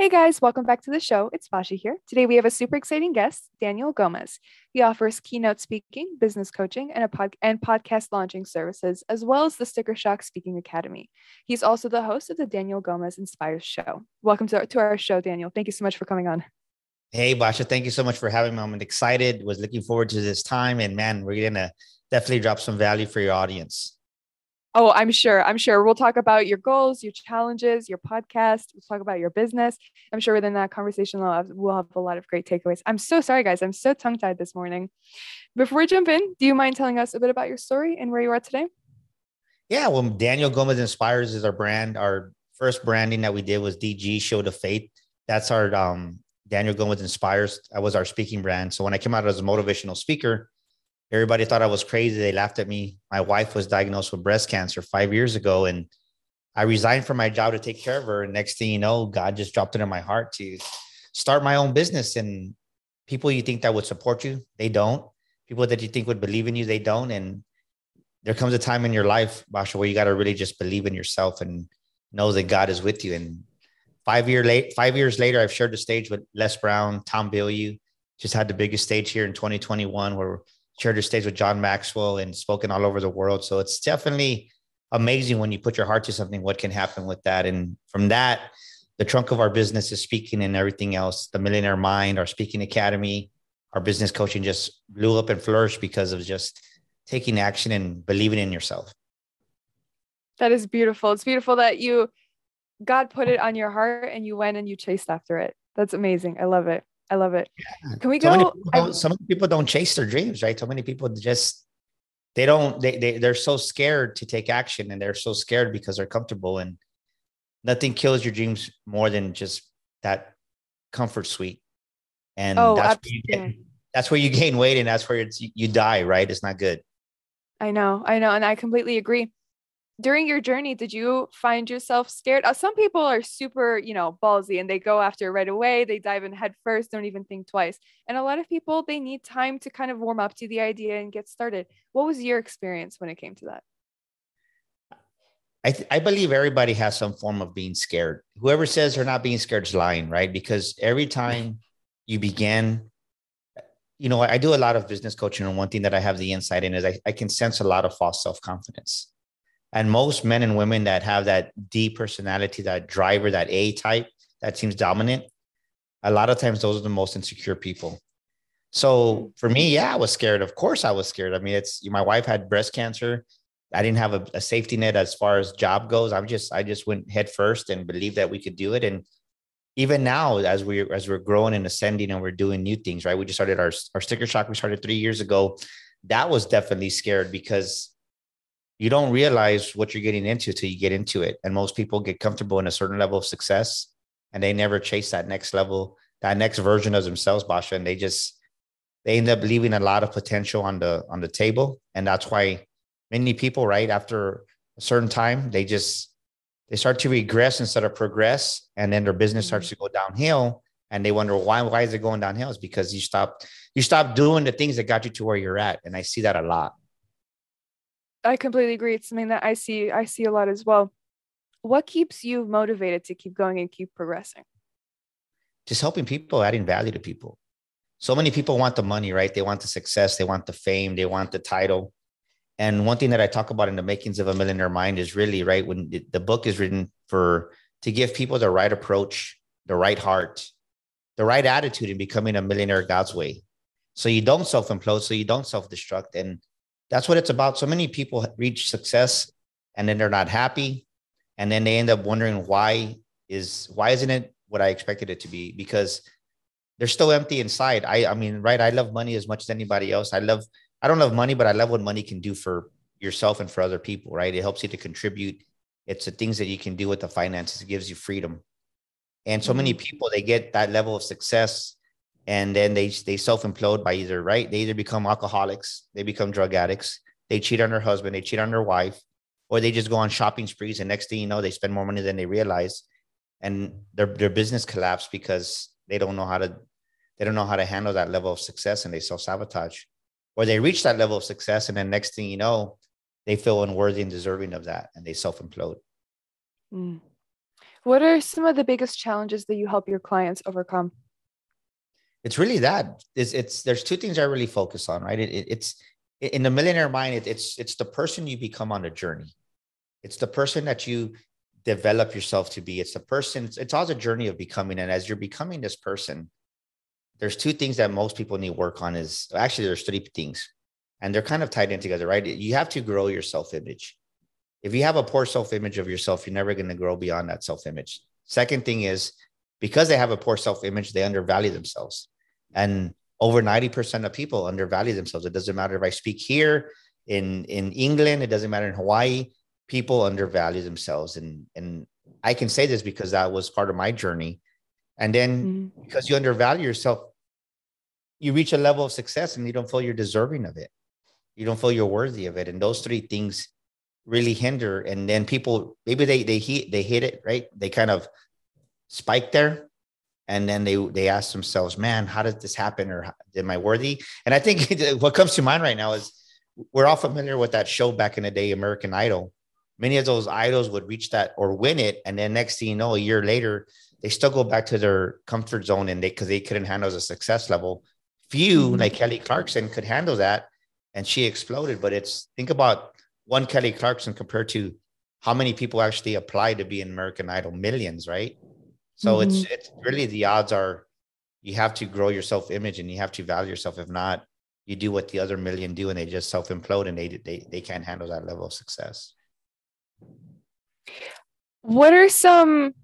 Hey guys, welcome back to the show. It's Basha here. Today we have a super exciting guest, Daniel Gomez. He offers keynote speaking, business coaching, and a pod- and podcast launching services, as well as the Sticker Shock Speaking Academy. He's also the host of the Daniel Gomez Inspires Show. Welcome to, to our show, Daniel. Thank you so much for coming on. Hey Basha, thank you so much for having me. I'm excited. Was looking forward to this time, and man, we're gonna definitely drop some value for your audience. Oh, I'm sure. I'm sure we'll talk about your goals, your challenges, your podcast. We'll talk about your business. I'm sure within that conversation, we'll have, we'll have a lot of great takeaways. I'm so sorry, guys. I'm so tongue tied this morning. Before we jump in, do you mind telling us a bit about your story and where you are today? Yeah, well, Daniel Gomez Inspires is our brand. Our first branding that we did was DG Show of Faith. That's our um, Daniel Gomez Inspires. That was our speaking brand. So when I came out as a motivational speaker, Everybody thought I was crazy. They laughed at me. My wife was diagnosed with breast cancer five years ago, and I resigned from my job to take care of her. And next thing you know, God just dropped it in my heart to start my own business. And people you think that would support you, they don't. People that you think would believe in you, they don't. And there comes a time in your life, Basha, where you got to really just believe in yourself and know that God is with you. And five year late, five years later, I've shared the stage with Les Brown, Tom Bilyeu. Just had the biggest stage here in 2021 where shared your stage with John Maxwell and spoken all over the world. So it's definitely amazing when you put your heart to something, what can happen with that. And from that, the trunk of our business is speaking and everything else. The Millionaire Mind, our speaking academy, our business coaching just blew up and flourished because of just taking action and believing in yourself. That is beautiful. It's beautiful that you, God put it on your heart and you went and you chased after it. That's amazing. I love it. I love it. Yeah. Can we so go? People some people don't chase their dreams, right? So many people just they don't they, they they're so scared to take action and they're so scared because they're comfortable and nothing kills your dreams more than just that comfort suite. And oh, that's where, you get, that's where you gain weight and that's where it's, you die, right? It's not good. I know, I know. And I completely agree during your journey did you find yourself scared? Uh, some people are super you know ballsy and they go after right away. They dive in head first don't even think twice. And a lot of people they need time to kind of warm up to the idea and get started. What was your experience when it came to that? I, th- I believe everybody has some form of being scared. Whoever says they're not being scared is lying right? Because every time you begin you know i do a lot of business coaching and one thing that i have the insight in is i, I can sense a lot of false self-confidence and most men and women that have that D personality, that driver, that A type that seems dominant, a lot of times those are the most insecure people. So for me, yeah, I was scared. Of course, I was scared. I mean, it's my wife had breast cancer. I didn't have a, a safety net as far as job goes. I'm just I just went head first and believed that we could do it. And even now, as we as we're growing and ascending and we're doing new things, right? We just started our our sticker shock. We started three years ago. That was definitely scared because you don't realize what you're getting into till you get into it. And most people get comfortable in a certain level of success and they never chase that next level, that next version of themselves, Basha. And they just they end up leaving a lot of potential on the on the table. And that's why many people, right, after a certain time, they just they start to regress instead of progress. And then their business starts mm-hmm. to go downhill. And they wonder why, why is it going downhill? It's because you stop, you stop doing the things that got you to where you're at. And I see that a lot. I completely agree. It's something that I see I see a lot as well. What keeps you motivated to keep going and keep progressing? Just helping people, adding value to people. So many people want the money, right? They want the success, they want the fame, they want the title. And one thing that I talk about in the makings of a millionaire mind is really right when the book is written for to give people the right approach, the right heart, the right attitude in becoming a millionaire God's way. So you don't self implode, so you don't self destruct. And that's what it's about. So many people reach success and then they're not happy. And then they end up wondering why is why isn't it what I expected it to be? Because they're still empty inside. I I mean, right. I love money as much as anybody else. I love, I don't love money, but I love what money can do for yourself and for other people, right? It helps you to contribute. It's the things that you can do with the finances. It gives you freedom. And so many Mhm. people they get that level of success and then they they self-implode by either right they either become alcoholics they become drug addicts they cheat on their husband they cheat on their wife or they just go on shopping sprees and next thing you know they spend more money than they realize and their their business collapse because they don't know how to they don't know how to handle that level of success and they self-sabotage or they reach that level of success and then next thing you know they feel unworthy and deserving of that and they self-implode Mm. What are some of the biggest challenges that you help your clients overcome? It's really that. It's, it's there's two things i really focus on right? It, it, it's in the millionaire mind it, it's it's the person you become on the journey. It's the person that you develop yourself to be. It's the person it's, it's all the journey of becoming. And as you're becoming this person there's two things that most people need work on is actually there's three things. And they're kind of tied in together right? You have to grow your self-image. If you have a poor self-image of yourself you're never going to grow beyond that self-image. Second thing is because they have a poor self-image they undervalue themselves. And over 90% of people undervalue themselves. It doesn't matter if i speak here in in england it doesn't matter in hawaii people undervalue themselves. And and i can say this because that was part of my journey. And then Mm. because you undervalue yourself you reach a level of success and you don't feel you're deserving of it. You don't feel you're worthy of it. And those three things really hinder. And then people maybe they they hit they hit it right? They kind of spike there. And then they they ask themselves man how did this happen? Or am i worthy? And i think what comes to mind right now is we're all familiar with that show back in the day american idol. Many of those idols would reach that or win it. And then next thing you know a year later they still go back to their comfort zone and they because they couldn't handle the success level. Few Mhm. like kelly clarkson could handle that. And she exploded. But it's think about one kelly clarkson compared to how many people actually apply to be in american idol? Millions right so it's mm-hmm. it's really the odds are you have to grow your self image and you have to value yourself if not you do what the other million do and they just self implode and they, they they can't handle that level of success What are some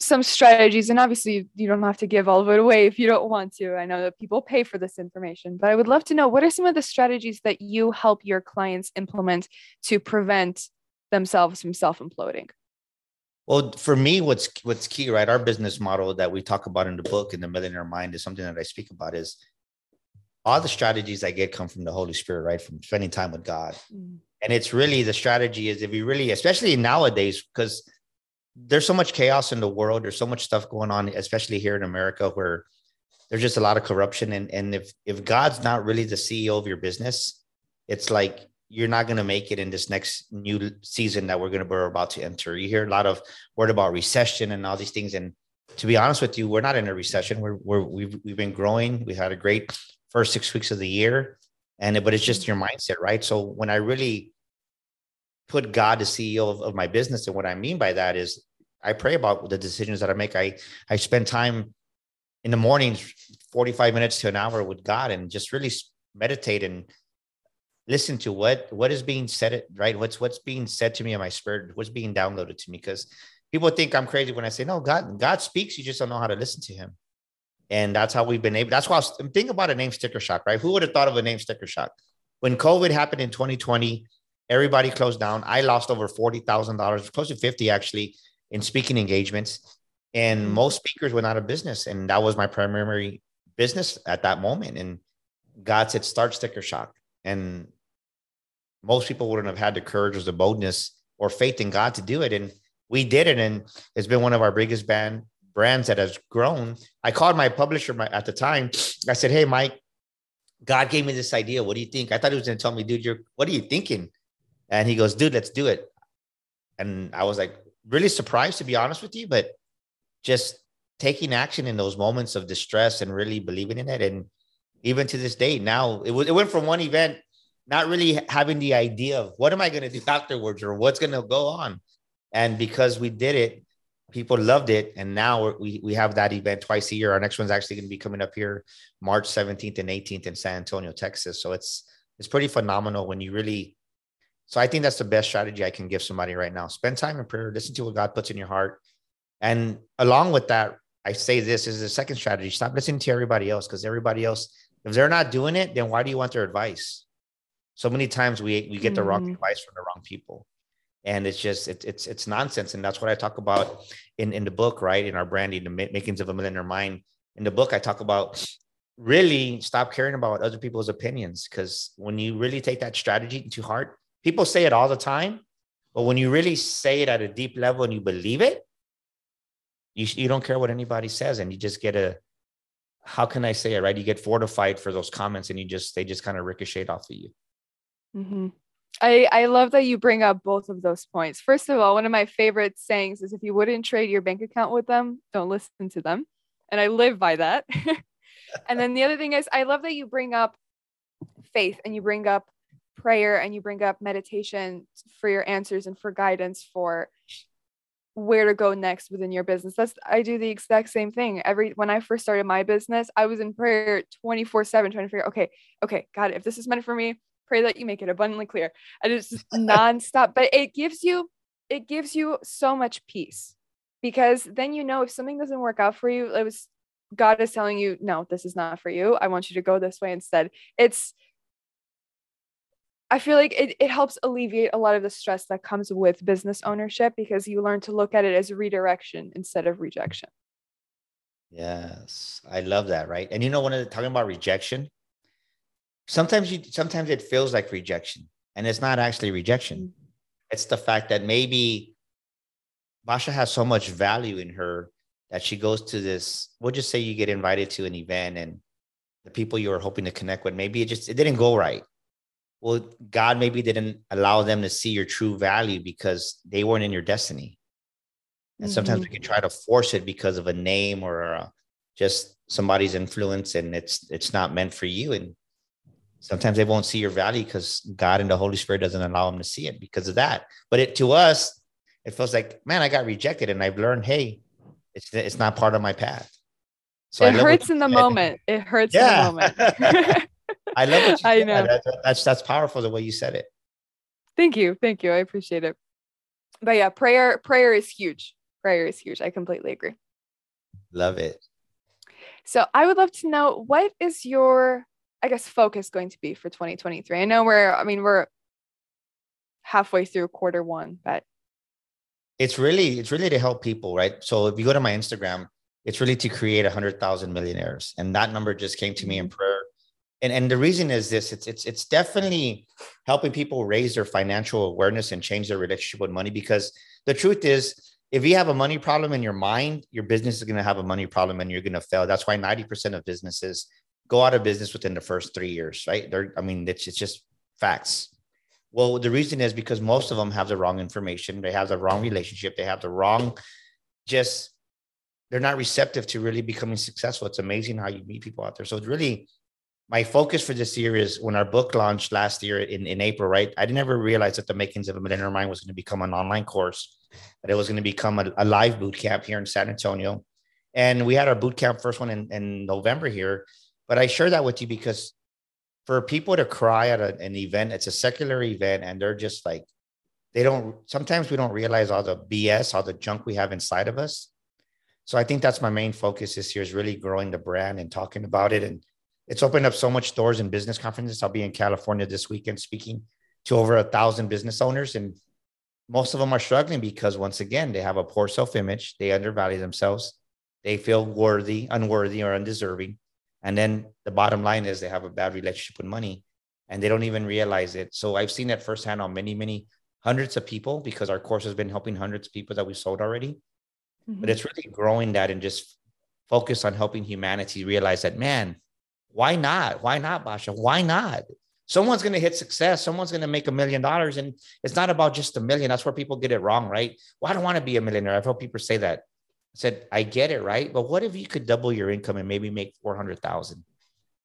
some strategies? And obviously, you don't have to give all of it away if you don't want to. I know that people pay for this information, but I would love to know what are some of the strategies that you help your clients implement to prevent themselves from self imploding? Well, for me, what's what's key, right? Our business model that we talk about in the book in the Millionaire Mind is something that I speak about. Is all the strategies I get come from the Holy Spirit, right? From spending time with God, mm. and it's really the strategy is if you really, especially nowadays, because there's so much chaos in the world, there's so much stuff going on, especially here in America, where there's just a lot of corruption, and and if if God's not really the CEO of your business, it's like you're not going to make it in this next new season that we're going to we're about to enter. You hear a lot of word about recession and all these things, and to be honest with you, we're not in a recession. We're we're we've we've been growing. We had a great first six weeks of the year, and but it's just mm-hmm. your mindset, right? So when I really put God the CEO of, of my business, and what I mean by that is I pray about the decisions that I make. I I spend time in the mornings, 45 minutes to an hour with God, and just really meditate and listen to what what is being said right? What's what's being said to me in my spirit? What's being downloaded to me? Because people think i'm crazy when i say no god god speaks you just don't know how to listen to him. And that's how we've been able that's why I was, think about a name sticker shock right? Who would have thought of a name sticker shock? When covid happened in 2020 everybody closed down. I lost over $40000 close to 50 actually in speaking engagements. And mm. most speakers went out of business and that was my primary business at that moment. And god said start sticker shock and most people wouldn't have had the courage or the boldness or faith in God to do it. And we did it. And it's been one of our biggest band brands that has grown. I called my publisher at the time. I said, Hey, Mike, God gave me this idea. What do you think? I thought he was going to tell me, dude, you're, what are you thinking? And he goes, dude, let's do it. And I was like, really surprised to be honest with you, but just taking action in those moments of distress and really believing in it. And even to this day, now it, w- it went from one event not really having the idea of what am I going to do afterwards or what's going to go on. And because we did it, people loved it. And now we, we have that event twice a year. Our next one's actually going to be coming up here March 17th and 18th in San Antonio, Texas. So it's, it's pretty phenomenal when you really, so I think that's the best strategy I can give somebody right now. Spend time in prayer, listen to what God puts in your heart. And along with that, I say this is the second strategy. Stop listening to everybody else because everybody else, if they're not doing it, then why do you want their advice? so many times we we get the wrong Mm. advice from the wrong people. And it's just it, it's it's nonsense. And that's what i talk about in in the book right? In our branding the makings of a millionaire mind. In the book i talk about really stop caring about other people's opinions. Because when you really take that strategy to heart people say it all the time but when you really say it at a deep level and you believe it you, you don't care what anybody says and you just get a how can i say it right you get fortified for those comments and you just they just kind of ricochet off of you mm-hmm. I, I love that you bring up both of those points. First of all, one of my favorite sayings is if you wouldn't trade your bank account with them, don't listen to them. And I live by that. and then the other thing is, I love that you bring up faith and you bring up prayer and you bring up meditation for your answers and for guidance for where to go next within your business. That's I do the exact same thing. Every when I first started my business, I was in prayer 24/7 trying to figure, okay, okay, God, if this is meant for me, pray that you make it abundantly clear and it's nonstop but it gives you it gives you so much peace because then you know if something doesn't work out for you it was god is telling you no this is not for you i want you to go this way instead it's i feel like it, it helps alleviate a lot of the stress that comes with business ownership because you learn to look at it as redirection instead of rejection. Yes i love that right? And you know when talking about rejection sometimes you sometimes it feels like rejection and it's not actually rejection. It's the fact that maybe basha has so much value in her that she goes to this we'll just say you get invited to an event and the people you were hoping to connect with maybe it just it didn't go right well god maybe didn't allow them to see your true value because they weren't in your destiny and mm-hmm. sometimes we can try to force it because of a name or a, just somebody's influence and it's it's not meant for you and sometimes they won't see your value because God and the Holy Spirit doesn't allow them to see it because of that. But it to us, it feels like, man, I got rejected, and I've learned, hey, it's it's not part of my path. So it hurts in the moment. It hurts yeah. in the moment. I love what you I know. That, that's that's powerful the way you said it. Thank you, thank you. I appreciate it. But yeah, prayer prayer is huge. Prayer is huge. I completely agree. Love it. So I would love to know what is your I guess, focus going to be for 2023? I know we're, I mean, we're halfway through quarter one, but it's really, it's really to help people, right? So if you go to my Instagram, it's really to create a hundred thousand millionaires, and that number just came to me in mm-hmm. prayer. And and the reason is this: it's it's it's definitely helping people raise their financial awareness and change their relationship with money. Because the truth is, if you have a money problem in your mind, your business is going to have a money problem and you're going to fail. That's why 90% of businesses go out of business within the first three years, right? They're, I mean, it's, it's just facts. Well, the reason is because most of them have the wrong information. They have the wrong relationship. They have the wrong, just, they're not receptive to really becoming successful. It's amazing how you meet people out there. So it's really, my focus for this year is when our book launched last year in, in April, right? I didn't ever realize that the makings of a millionaire mind was going to become an online course, that it was going to become a, a live boot camp here in San Antonio. And we had our boot camp first one in, in November here. But I share that with you because for people to cry at a, an event, it's a secular event, and they're just like, they don't, sometimes we don't realize all the BS, all the junk we have inside of us. So I think that's my main focus this year is really growing the brand and talking about it. And it's opened up so much doors in business conferences. I'll be in California this weekend speaking to over a thousand business owners. And most of them are struggling because once again, they have a poor self-image. They undervalue themselves. They feel worthy, unworthy, or undeserving. And then the bottom line is they have a bad relationship with money and they don't even realize it. So I've seen that firsthand on many, many hundreds of people because our course has been helping hundreds of people that we sold already. Mm-hmm. But it's really growing that and just focus on helping humanity realize that, man, why not? Why not, Basha? Why not? Someone's going to hit success. Someone's going to make a million dollars. And it's not about just a million. That's where people get it wrong, right? Well, I don't want to be a millionaire. I've heard people say that. I said, I get it, right? But what if you could double your income and maybe make 400,000?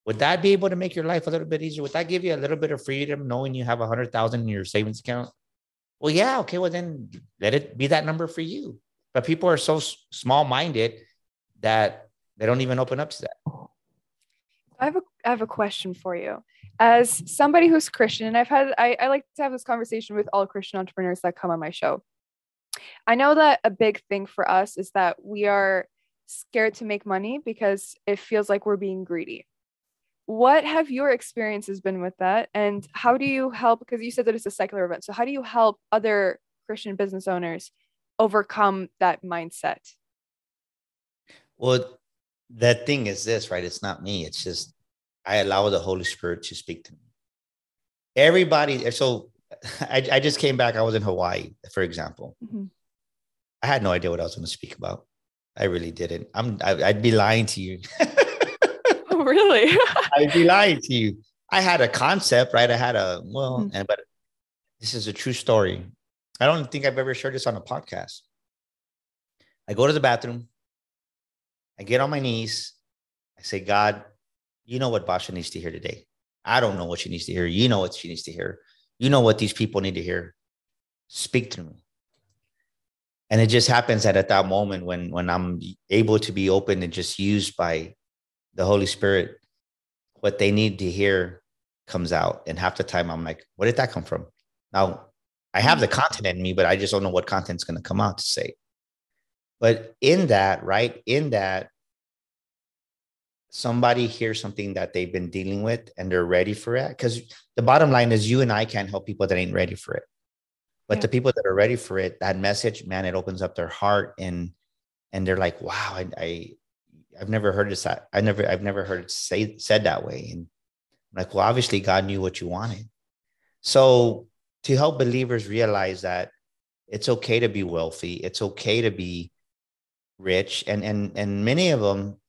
Would that be able to make your life a little bit easier? Would that give you a little bit of freedom knowing you have a hundred thousand in your savings account? Well, yeah. Okay. Well, then let it be that number for you. But people are so small minded that they don't even open up to that. I have a, I have a question for you. As somebody who's Christian, and I've had, I, I like to have this conversation with all Christian entrepreneurs that come on my show. I know that a big thing for us is that we are scared to make money because it feels like we're being greedy. What have your experiences been with that? And how do you help? Because you said that it's a secular event. So, how do you help other Christian business owners overcome that mindset? Well, the thing is this, right? It's not me. It's just I allow the Holy Spirit to speak to me. Everybody, so I, I just came back. I was in Hawaii, for example. Mm-hmm. I had no idea what I was going to speak about. I really didn't. I'm. I, would be lying to you. oh, really? I'd be lying to you. I had a concept, right? I had a well, mm-hmm. and but this is a true story. I don't think I've ever shared this on a podcast. I go to the bathroom. I get on my knees. I say, God, you know what Basha needs to hear today. I don't know what she needs to hear. You know what she needs to hear. You know what these people need to hear. Speak to me. And it just happens that at that moment when when I'm able to be open and just used by the Holy Spirit, what they need to hear comes out. And half the time I'm like, where did that come from? Now I have the content in me, but I just don't know what content's going to come out to say. But in that, right, in that, somebody hears something that they've been dealing with and they're ready for it. Because the bottom line is, you and I can't help people that ain't ready for it. But yeah. the people that are ready for it, that message, man, it opens up their heart and and they're like, wow, I, I I've never heard it. I never I've never heard it say said that way. And I'm like, well, obviously God knew what you wanted. So to help believers realize that it's okay to be wealthy, it's okay to be rich, and and and many of them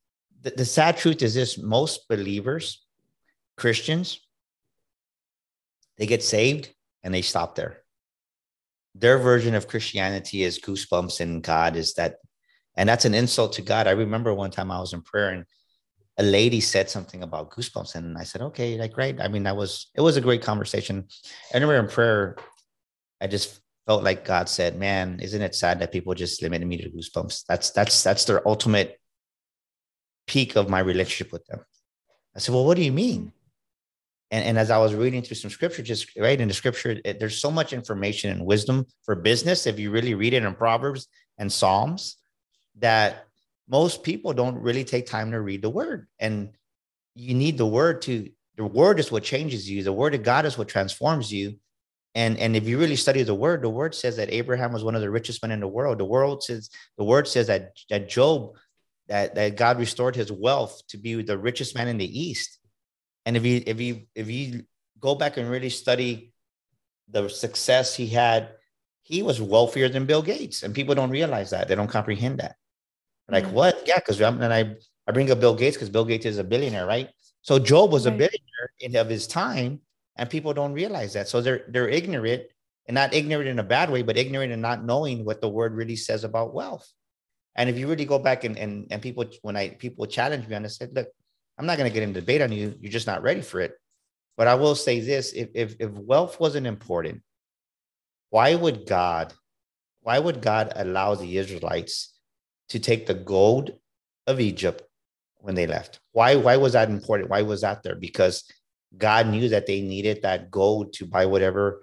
the, the sad truth is this most believers, Christians, they get saved and they stop there. Their version of Christianity is goosebumps, and God is that, and that's an insult to God. I remember one time I was in prayer and a lady said something about goosebumps, and I said, "Okay, like right." I mean, that was it was a great conversation. I remember in prayer, I just felt like God said, "Man, isn't it sad that people just limit me to goosebumps? That's that's that's their ultimate peak of my relationship with them. I said, Well, what do you mean? And, and as I was reading through some scripture, just right in the scripture, it, there's so much information and wisdom for business. If you really read it in Proverbs and Psalms, that most people don't really take time to read the word. And you need the word to, the word is what changes you. The word of God is what transforms you. And, and if you really study the word, the word says that Abraham was one of the richest men in the world. The world says the word says that, that Job that that God restored his wealth to be the richest man in the East. And if you if you if you go back and really study the success he had, he was wealthier than Bill Gates, and people don't realize that. They don't comprehend that. Like mm-hmm. what? Yeah, because and I I bring up Bill Gates because Bill Gates is a billionaire, right? So Job was right. a billionaire in, of his time, and people don't realize that. So they're they're ignorant and not ignorant in a bad way, but ignorant and not knowing what the word really says about wealth. And if you really go back and and, and people when I people challenge me this, said, look, I'm not going to get into debate on you. You're just not ready for it. But I will say this: if if if wealth wasn't important, why would God, why would God allow the Israelites to take the gold of Egypt when they left? Why why was that important? Why was that there? Because God knew that they needed that gold to buy whatever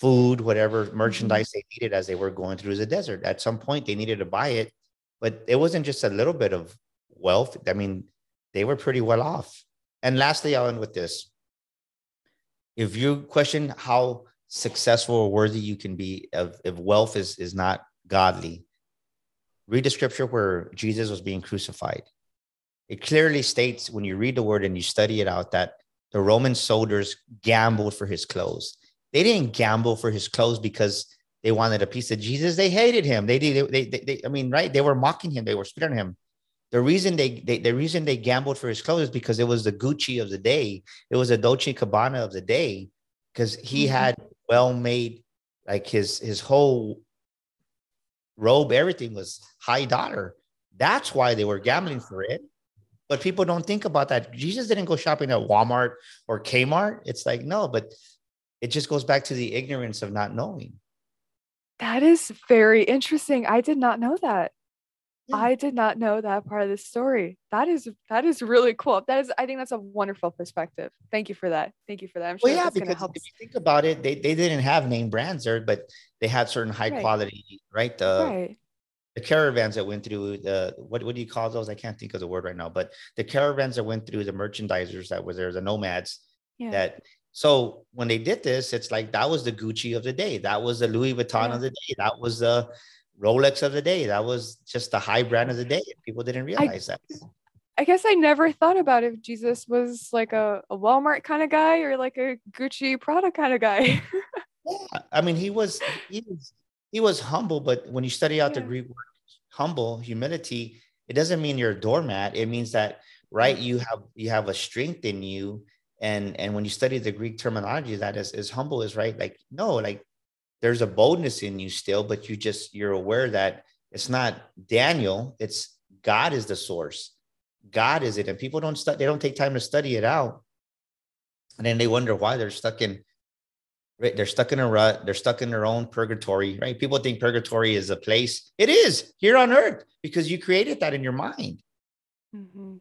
food, whatever mm-hmm. merchandise they needed as they were going through the desert. At some point, they needed to buy it but it wasn't just a little bit of wealth. I mean, they were pretty well off. And lastly, I'll end with this. If you question how successful or worthy you can be if, if wealth is, is not godly, read the scripture where Jesus was being crucified. It clearly states when you read the word and you study it out that the Roman soldiers gambled for his clothes. They didn't gamble for his clothes because they wanted a piece of Jesus. They hated him. They did. They, they, they, I mean, right? They were mocking him. They were spitting on him. The reason they, they, the reason they gambled for his clothes is because it was the Gucci of the day. It was a Dolce Gabbana of the day, because he mm-hmm. had well made, like his his whole robe, everything was high dollar. That's why they were gambling for it. But people don't think about that. Jesus didn't go shopping at Walmart or Kmart. It's like no, but it just goes back to the ignorance of not knowing. That is very interesting. I did not know that. Yeah. I did not know that part of the story. That is that is really cool. That is, I think that's a wonderful perspective. Thank you for that. Thank you for that. I'm sure well, yeah, because help. if you think about it, they, they didn't have name brands there, but they had certain high right. quality, right? The right. The caravans that went through the what what do you call those? I can't think of the word right now, but the caravans that went through the merchandisers that was there, the nomads yeah. that So when they did this, it's like that was the Gucci of the day. That was the Louis Vuitton Yeah. of the day. That was the Rolex of the day. That was just the high brand of the day. People didn't realize that. I guess I never thought about if Jesus was like a, a Walmart kind of guy or like a Gucci Prada kind of guy. Yeah, I mean, he was he was he was humble, but when you study out the Greek word humble, humility, it doesn't mean you're a doormat. It means that right, mm-hmm. you have you have a strength in you. And and when you study the Greek terminology, that is is humble is right. Like, no, like there's a boldness in you still, but you just you're aware that it's not Daniel, it's God is the source. God is it. And people don't study, they don't take time to study it out. And then they wonder why they're stuck in right they're stuck in a rut they're stuck in their own purgatory right people think purgatory is a place it is here on earth because you created that in your mind Mhm.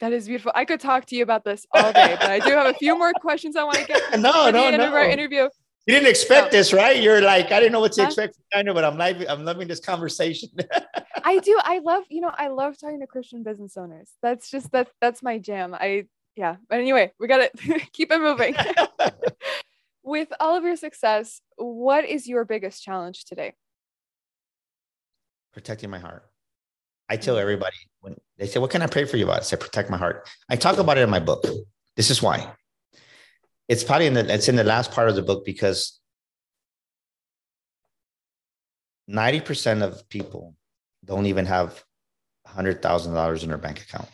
That is beautiful. I could talk to you about this all day, but I do have a few more questions I want to get no no of our no interview. you didn't expect No. this right you're like i didn't know what to expect from China, but i'm like i'm loving this conversation I do. I love, you know, I love talking to Christian business owners. That's just that that's my jam. I yeah. But anyway, we gotta keep it moving. With all of your success, what is your biggest challenge today? protecting my heart. I tell mm. everybody when they say what can i pray for you about? I say protect my heart. I talk about it in my book. This is why. It's probably in the it's in the last part of the book because 90% of people don't even have $100,000 in their bank account.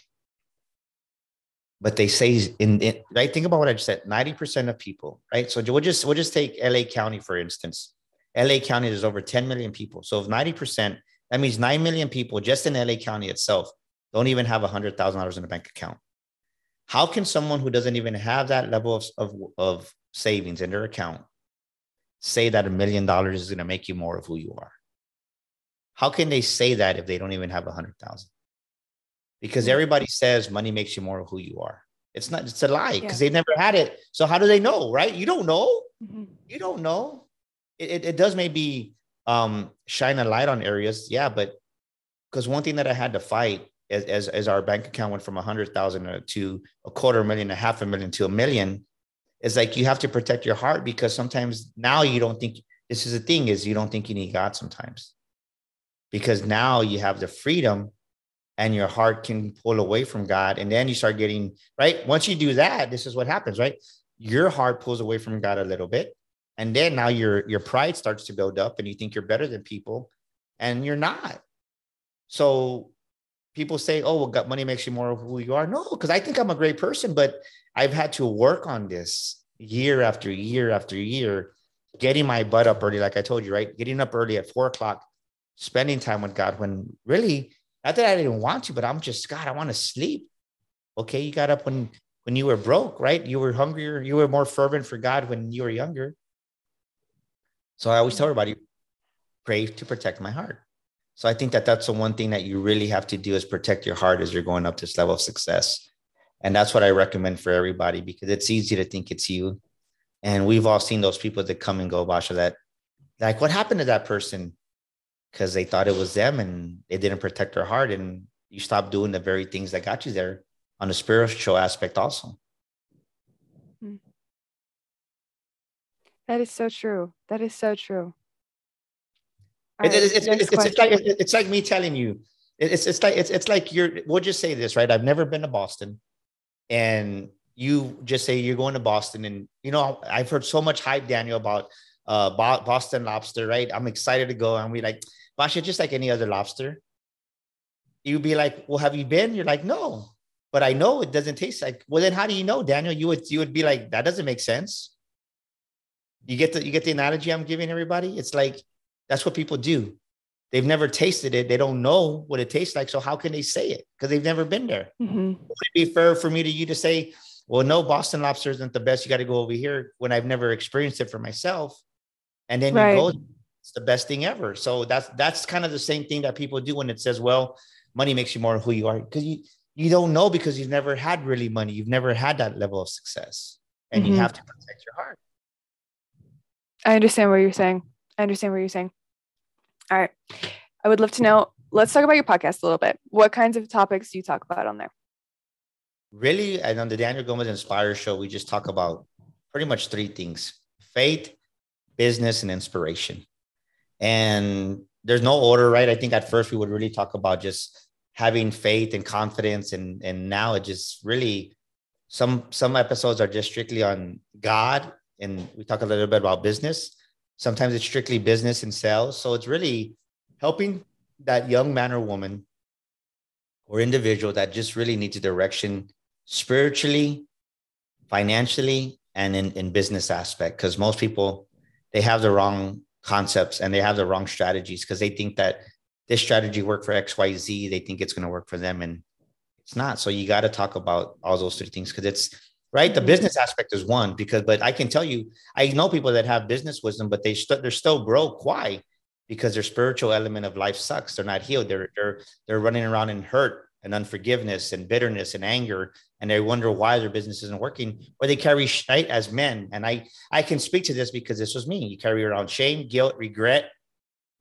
But they say in, in right think about what I just said 90% of people, right? So we'll just we'll just take LA County for instance. LA County there's over 10 million people. So if 90%, that means 9 million people just in LA County itself don't even have $100,000 in a bank account. How can someone who doesn't even have that level of, of, of savings in their account say that a million dollars is going to make you more of who you are? How can they say that if they don't even have a hundred thousand? Because everybody says money makes you more of who you are. It's not, it's a lie because they've never had it. So how do they know? Right? You don't know. Mhm. You don't know. It, it, it does maybe um, shine a light on areas. Yeah. But because one thing that I had to fight as, as, as our bank account went from a hundred thousand to a quarter million, a half a million to a million, is like you have to protect your heart because sometimes now you don't think this is the thing is you don't think you need God sometimes because now you have the freedom and your heart can pull away from God. And then you start getting right. Once you do that, this is what happens, right? Your heart pulls away from God a little bit. And then now your your pride starts to build up and you think you're better than people, and you're not. So people say, oh, well, God, money makes you more of who you are. No, because I think I'm a great person, but I've had to work on this year after year after year, getting my butt up early, like I told you, right? Getting up early at four o'clock, spending time with God when really not that I didn't want to, but I'm just God, I want to sleep. Okay, you got up when when you were broke, right? You were hungrier, you were more fervent for God when you were younger. So I always tell everybody, pray to protect my heart. So I think that that's the one thing that you really have to do is protect your heart as you're going up this level of success. And that's what I recommend for everybody because it's easy to think it's you. And we've all seen those people that come and go, Basha, that like, what happened to that person? Because they thought it was them and they didn't protect their heart. And you stop doing the very things that got you there on the spiritual aspect also. That is so true. That is so true. It- right, it's, it's, it's, like it's like me telling you, it's it's like it's it's like you're. We'll just say this, right? I've never been to Boston, and you just say you're going to Boston, and you know I've heard so much hype, Daniel, about uh Boston lobster, right? I'm excited to go, and we like, Basha, just like any other lobster. You'd be like, well, have you been? You're like, no, but I know it doesn't taste like. Well, then how do you know, Daniel? You would you would be like, that doesn't make sense. You get the you get the analogy I'm giving everybody. It's like that's what people do. They've never tasted it. They don't know what it tastes like. So how can they say it? Because they've never been there. Mhm. Would it be fair for me to you to say, well, no, Boston lobster isn't the best. You got to go over here when I've never experienced it for myself. And then Right. you go, it's the best thing ever. So that's that's kind of the same thing that people do when it says, well, money makes you more who you are. Because you you don't know because you've never had really money. You've never had that level of success. And you Mhm. have to protect your heart. I understand what you're saying. I understand what you're saying. All right. I would love to know. Let's talk about your podcast a little bit. What kinds of topics do you talk about on there? really, and on the Daniel Gomez Inspire show, we just talk about pretty much three things faith, business, and inspiration. And there's no order, right? I think at first we would really talk about just having faith and confidence. And, and now it just really some some episodes are just strictly on God and we talk a little bit about business. Sometimes it's strictly business and sales. So it's really helping that young man or woman or individual that just really needs a direction spiritually, financially, and in, in business aspect. Because most people they have the wrong concepts and they have the wrong strategies because they think that this strategy worked for XYZ. They think it's going to work for them. And it's not. So you got to talk about all those three things because it's right. The mm-hmm. business aspect is one because, but I can tell you, I know people that have business wisdom, but they st- they're still broke. Why? Because their spiritual element of life sucks. They're not healed. They're they're they're running around in hurt and unforgiveness and bitterness and anger and they wonder why their business isn't working or they carry shame as men. And i i can speak to this because this was me. You carry around shame guilt regret.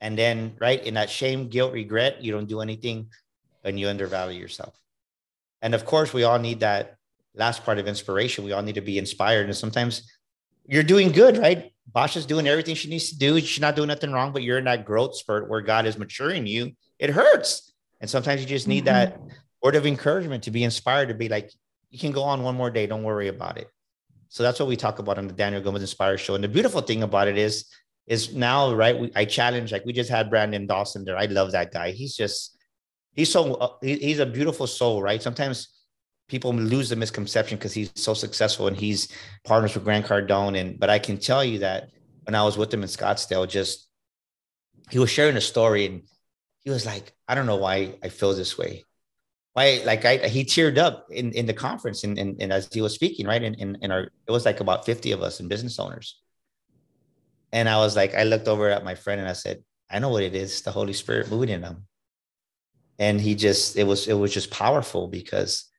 And then right in that shame guilt regret you don't do anything and you undervalue yourself. And of course we all need that last part of inspiration. We all need to be inspired. And sometimes you're doing good right? Basha is doing everything she needs to do. She's not doing nothing wrong but you're in that growth spurt where god is maturing you. It hurts. And sometimes you just need mm-hmm. that word of encouragement to be inspired to be like, you can go on one more day. Don't worry about it. So that's what we talk about on the Daniel Gomez Inspire show. And the beautiful thing about it is, is now, right? We, I challenge, like we just had Brandon Dawson there. I love that guy. He's just, he's so, uh, he, he's a beautiful soul, right? Sometimes people lose the misconception because he's so successful and he's partners with Grant Cardone. And, but I can tell you that when I was with him in Scottsdale, just, he was sharing a story and he was like, I don't know why I feel this way. Why, like, I, he teared up in, in the conference and, and, and as he was speaking, right? And, in, in our, it was like about 50 of us and business owners. And I was like, I looked over at my friend and I said, I know what it is. The Holy Spirit moving in them. And he just, it was, it was just powerful because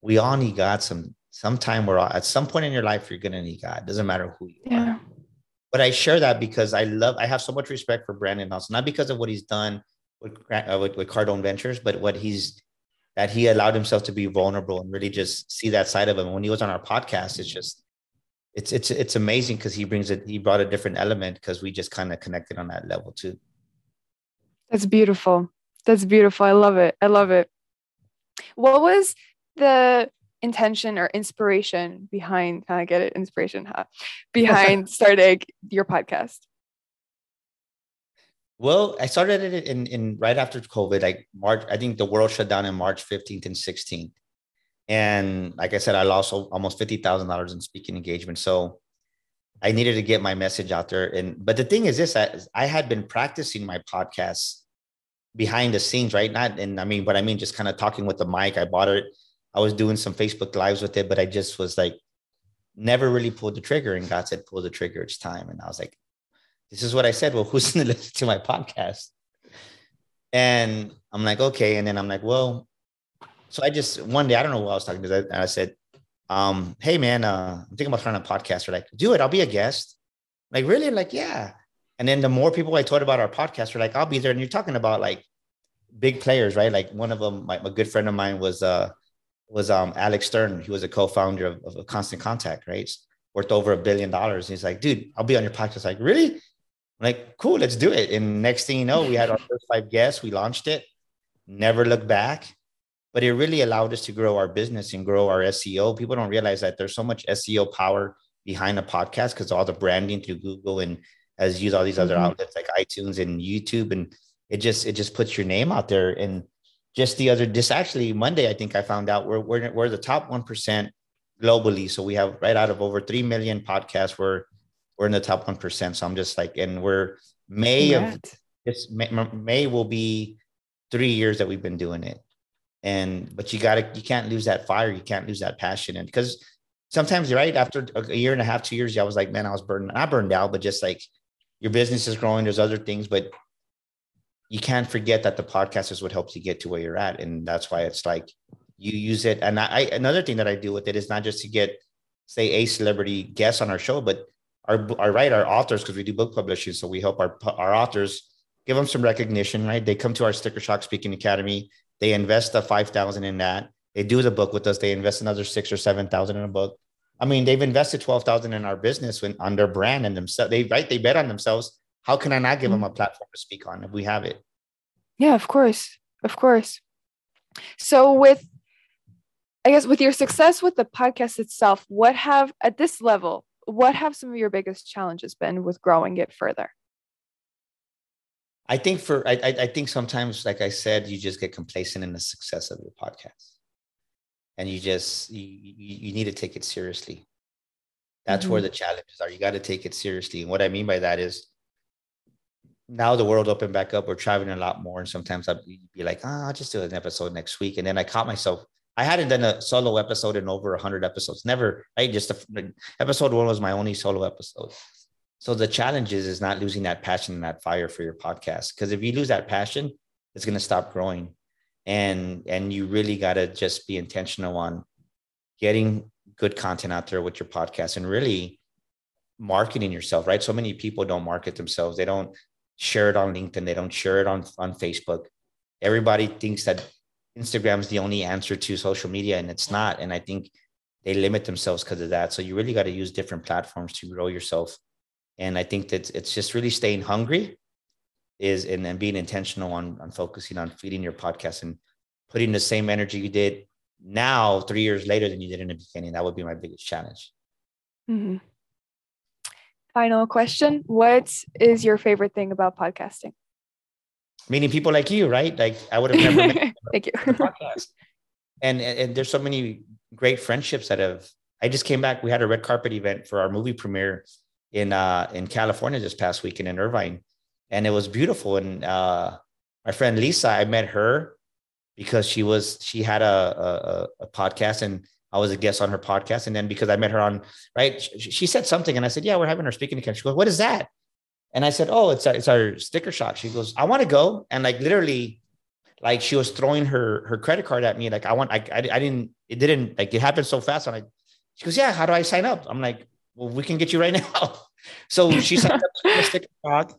we all need God some, sometime we're all, at some point in your life, you're going to need God. Doesn't matter who you yeah. are. But I share that because I love, I have so much respect for Brandon also, not because of what he's done with, uh, with, with Cardone Ventures, but what he's that he allowed himself to be vulnerable and really just see that side of him. When he was on our podcast, it's just it's it's it's amazing because he brings it. He brought a different element because we just kind of connected on that level too. That's beautiful. That's beautiful. I love it. I love it. What was the intention or inspiration behind? Kind of get it? Inspiration, huh? Behind starting your podcast. Well, I started it in, in right after COVID, like March. I think the world shut down in March 15th and 16th. And like I said, I lost almost $50,000 in speaking engagement. So I needed to get my message out there. And, but the thing is this, I, I had been practicing my podcast behind the scenes, right? Not, and I mean, but I mean, just kind of talking with the mic. I bought it. I was doing some Facebook lives with it, but I just was like, never really pulled the trigger. And God said, pull the trigger. It's time. And I was like, this is what I said. Well, who's going to listen to my podcast? And I'm like, okay. And then I'm like, well, so I just one day, I don't know what I was talking to. And I said, um, hey man, uh, I'm thinking about starting a podcast. They're like, do it, I'll be a guest. Like, really? I'm like, yeah. And then the more people I told about our podcast were like, I'll be there. And you're talking about like big players, right? Like one of them, my, a good friend of mine was uh was um Alex Stern. He was a co-founder of, of Constant Contact, right? Worth over a billion dollars. And He's like, dude, I'll be on your podcast. Like, really? I'm like, cool, let's do it. And next thing you know, we had our first five guests. We launched it, never looked back. But it really allowed us to grow our business and grow our SEO. People don't realize that there's so much SEO power behind a podcast because all the branding through Google and as use all these other mm-hmm. outlets like iTunes and YouTube. And it just it just puts your name out there. And just the other this actually Monday, I think I found out we're we're, we're the top one percent globally. So we have right out of over three million podcasts, we're we're in the top 1%. So I'm just like, and we're May of this May, May will be three years that we've been doing it. And, but you gotta, you can't lose that fire. You can't lose that passion. And because sometimes, right after a year and a half, two years, I was like, man, I was burned, not burned out, but just like your business is growing. There's other things, but you can't forget that the podcast is what helps you get to where you're at. And that's why it's like you use it. And I, another thing that I do with it is not just to get, say, a celebrity guest on our show, but our, our right our authors because we do book publishing so we help our our authors give them some recognition right they come to our sticker shock speaking academy they invest the 5000 in that They do the book with us. They invest another six or seven thousand in a book. I mean, they've invested twelve thousand in our business when on their brand and themselves. They right, they bet on themselves. How can I not give them a mm-hmm. platform to speak on if we have it? Yeah, of course, of course. So with, I guess, with your success with the podcast itself, what have at this level, what have some of your biggest challenges been with growing it further? I think for I, I think sometimes, like I said, you just get complacent in the success of your podcast, and you just you, you need to take it seriously. That's mm-hmm. where the challenges are. You got to take it seriously, and what I mean by that is, now the world opened back up. We're traveling a lot more, and sometimes I'd be like, oh, I'll just do an episode next week, and then I caught myself. I hadn't done a solo episode in over hundred episodes. Never. I just episode one was my only solo episode so the challenge is, is not losing that passion and that fire for your podcast. Because if you lose that passion, it's going to stop growing. And and you really got to just be intentional on getting good content out there with your podcast and really marketing yourself, right? So many people don't market themselves. They don't share it on LinkedIn. They don't share it on, on Facebook. Everybody thinks that Instagram is the only answer to social media, and it's not. And I think they limit themselves because of that. So you really got to use different platforms to grow yourself and I think that it's just really staying hungry is and, and being intentional on, on focusing on feeding your podcast and putting the same energy you did now three years later than you did in the beginning. That would be my biggest challenge. Mm-hmm. Final question. What is your favorite thing about podcasting? Meaning people like you, right? Like I would have never met Thank you. podcast. And, and there's so many great friendships that have I just came back. We had a red carpet event for our movie premiere in uh, in California this past weekend in Irvine, and it was beautiful. And uh, my friend Lisa, I met her because she was she had a, a, a podcast and I was a guest on her podcast. And then because I met her on right, she, she said something, and I said, "Yeah, we're having her speaking again." She goes, "What is that?" And I said, "Oh, it's our, it's our sticker shock." She goes, "I want to go," and like literally, like she was throwing her her credit card at me. Like I want, I I, I didn't, it didn't like it happened so fast. I'm like, she goes, "Yeah, how do I sign up?" I'm like, well, we can get you right now. so she signed up to Sticker Shock.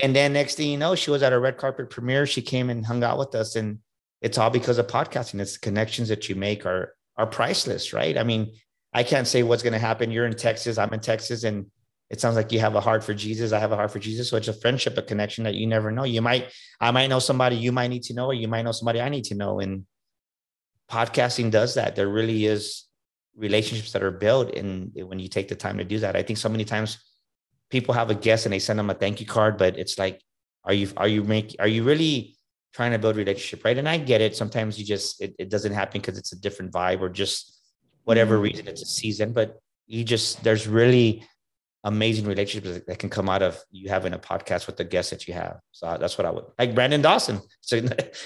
And then next thing you know, she was at a red carpet premiere. She came and hung out with us. And it's all because of podcasting. It's the connections that you make are are priceless, right? I mean, I can't say what's going to happen. You're in Texas, I'm in Texas, and it sounds like you have a heart for Jesus. I have a heart for Jesus. So it's a friendship, a connection that you never know. You might, I might know somebody you might need to know, or you might know somebody I need to know. And podcasting does that. There really is relationships that are built and when you take the time to do that i think so many times people have a guest and they send them a thank you card but it's like are you are you make are you really trying to build relationship right and i get it sometimes you just it, it doesn't happen because it's a different vibe or just whatever mm-hmm. reason it's a season but you just there's really amazing relationships that can come out of you having a podcast with the guests that you have. So that's what I would like Brandon Dawson. So,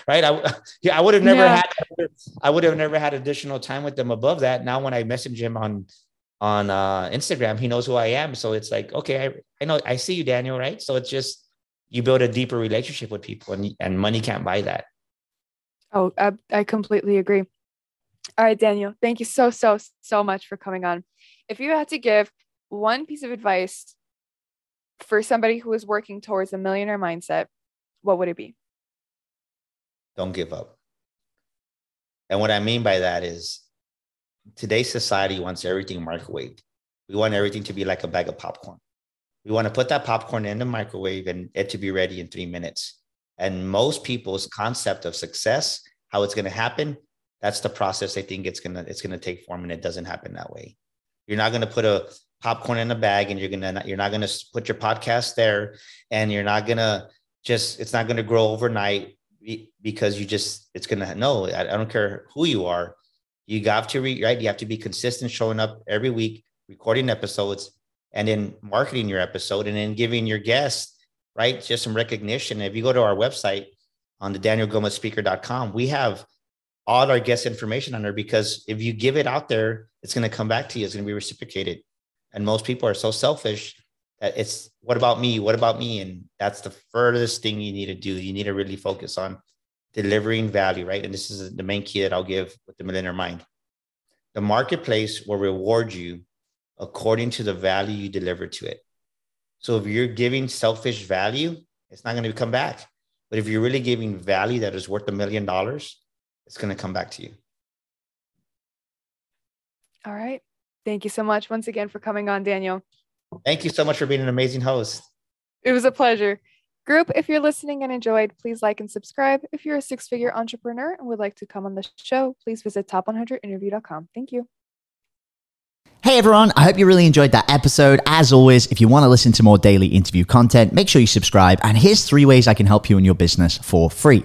right. I, yeah, I would have never yeah. had, I would have never had additional time with them above that. Now, when I message him on, on uh, Instagram, he knows who I am. So it's like, okay, I, I know, I see you, Daniel. Right. So it's just, you build a deeper relationship with people and, and money can't buy that. Oh, I, I completely agree. All right, Daniel, thank you so, so, so much for coming on. If you had to give one piece of advice for somebody who is working towards a millionaire mindset, what would it be? Don't give up. And what I mean by that is today's society wants everything microwaved. We want everything to be like a bag of popcorn. We want to put that popcorn in the microwave and it to be ready in three minutes. And most people's concept of success, how it's going to happen, that's the process they think it's gonna it's gonna take form, and it doesn't happen that way. You're not gonna put a popcorn in a bag and you're gonna you're not gonna put your podcast there and you're not gonna just it's not gonna grow overnight because you just it's gonna no I, don't care who you are. You got to re, right? You have to be consistent showing up every week recording episodes and then marketing your episode and then giving your guests right? Just some recognition. If you go to our website on the daniel gomez danielgomezspeaker.com we have all our guest information on there because if you give it out there it's going to come back to you. It's going to be reciprocated and most people are so selfish that it's what about me? What about me? And that's the furthest thing you need to do. You need to really focus on delivering value, right? And this is the main key that I'll give with the millionaire mind. The marketplace will reward you according to the value you deliver to it. So if you're giving selfish value, it's not going to come back. But if you're really giving value that is worth a million dollars, it's going to come back to you. All right. Thank you so much once again for coming on, Daniel. Thank you so much for being an amazing host. It was a pleasure. Group, if you're listening and enjoyed, please like and subscribe. If you're a six figure entrepreneur and would like to come on the show, please visit top100interview.com. Thank you. Hey everyone, I hope you really enjoyed that episode. As always, if you want to listen to more daily interview content, make sure you subscribe. And here's three ways I can help you in your business for free.